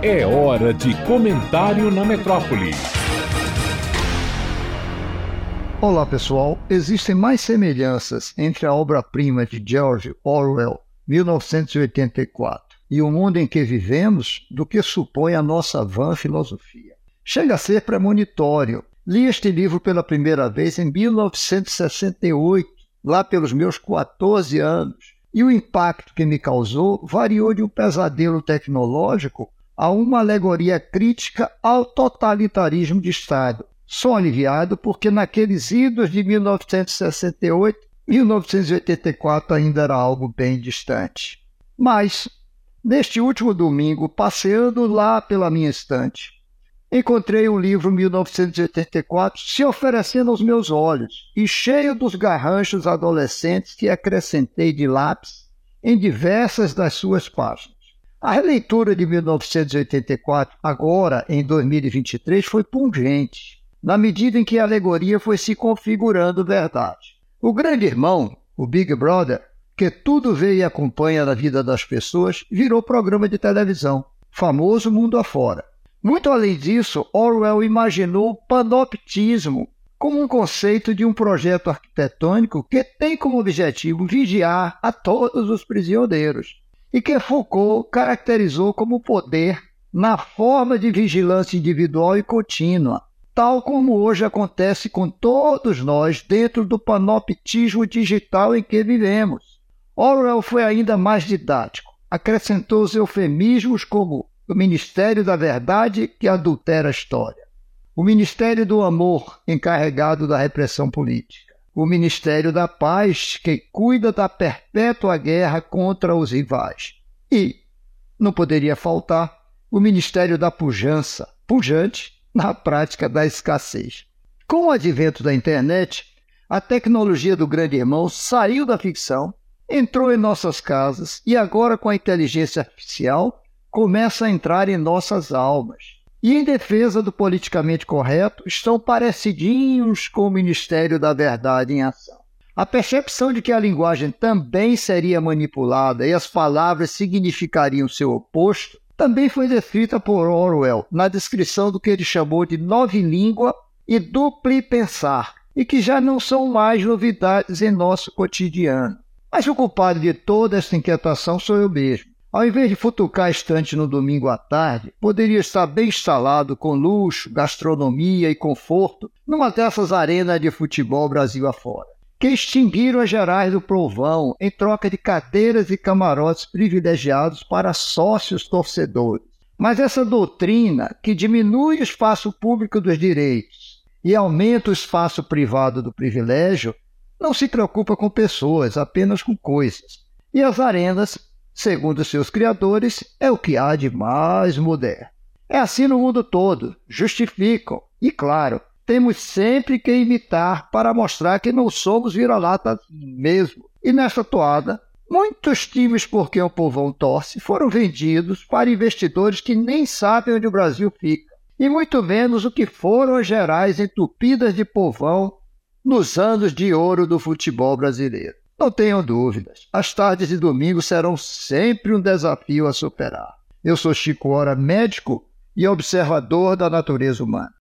É hora de comentário na metrópole. Olá pessoal, existem mais semelhanças entre a obra-prima de George Orwell, 1984, e o mundo em que vivemos do que supõe a nossa vã filosofia. Chega a ser premonitório. Li este livro pela primeira vez em 1968, lá pelos meus 14 anos, e o impacto que me causou variou de um pesadelo tecnológico a uma alegoria crítica ao totalitarismo de Estado. Sou aliviado porque naqueles idos de 1968, 1984 ainda era algo bem distante. Mas, neste último domingo, passeando lá pela minha estante, encontrei o livro 1984 se oferecendo aos meus olhos e cheio dos garranchos adolescentes que acrescentei de lápis em diversas das suas páginas. A releitura de 1984, agora em 2023, foi pungente, na medida em que a alegoria foi se configurando verdade. O grande irmão, o Big Brother, que tudo vê e acompanha na vida das pessoas, virou programa de televisão, famoso mundo afora. Muito além disso, Orwell imaginou o panoptismo como um conceito de um projeto arquitetônico que tem como objetivo vigiar a todos os prisioneiros, e que Foucault caracterizou como poder na forma de vigilância individual e contínua, tal como hoje acontece com todos nós dentro do panoptismo digital em que vivemos. Orwell foi ainda mais didático, acrescentou os eufemismos como o Ministério da Verdade que adultera a história, o Ministério do Amor, encarregado da repressão política, o Ministério da Paz, que cuida da perpétua guerra contra os rivais, e, não poderia faltar, o Ministério da Pujança, pujante na prática da escassez. Com o advento da internet, a tecnologia do grande irmão saiu da ficção, entrou em nossas casas e agora, com a inteligência artificial, começa a entrar em nossas almas. E em defesa do politicamente correto, estão parecidinhos com o Ministério da Verdade em ação. A percepção de que a linguagem também seria manipulada e as palavras significariam seu oposto também foi descrita por Orwell na descrição do que ele chamou de língua e dupli pensar, e que já não são mais novidades em nosso cotidiano. Mas o culpado de toda esta inquietação sou eu mesmo. Ao invés de futucar estante no domingo à tarde, poderia estar bem instalado com luxo, gastronomia e conforto numa dessas arenas de futebol Brasil afora, que extinguiram as gerais do Provão em troca de cadeiras e camarotes privilegiados para sócios torcedores. Mas essa doutrina, que diminui o espaço público dos direitos e aumenta o espaço privado do privilégio, não se preocupa com pessoas, apenas com coisas. E as arenas segundo seus criadores, é o que há de mais moderno. É assim no mundo todo, justificam, e claro, temos sempre que imitar para mostrar que não somos vira-latas mesmo. E nessa toada, muitos times por quem o povão torce foram vendidos para investidores que nem sabem onde o Brasil fica, e muito menos o que foram as gerais entupidas de povão nos anos de ouro do futebol brasileiro. Não tenham dúvidas, as tardes de domingo serão sempre um desafio a superar. Eu sou Chico Ora, médico e observador da natureza humana.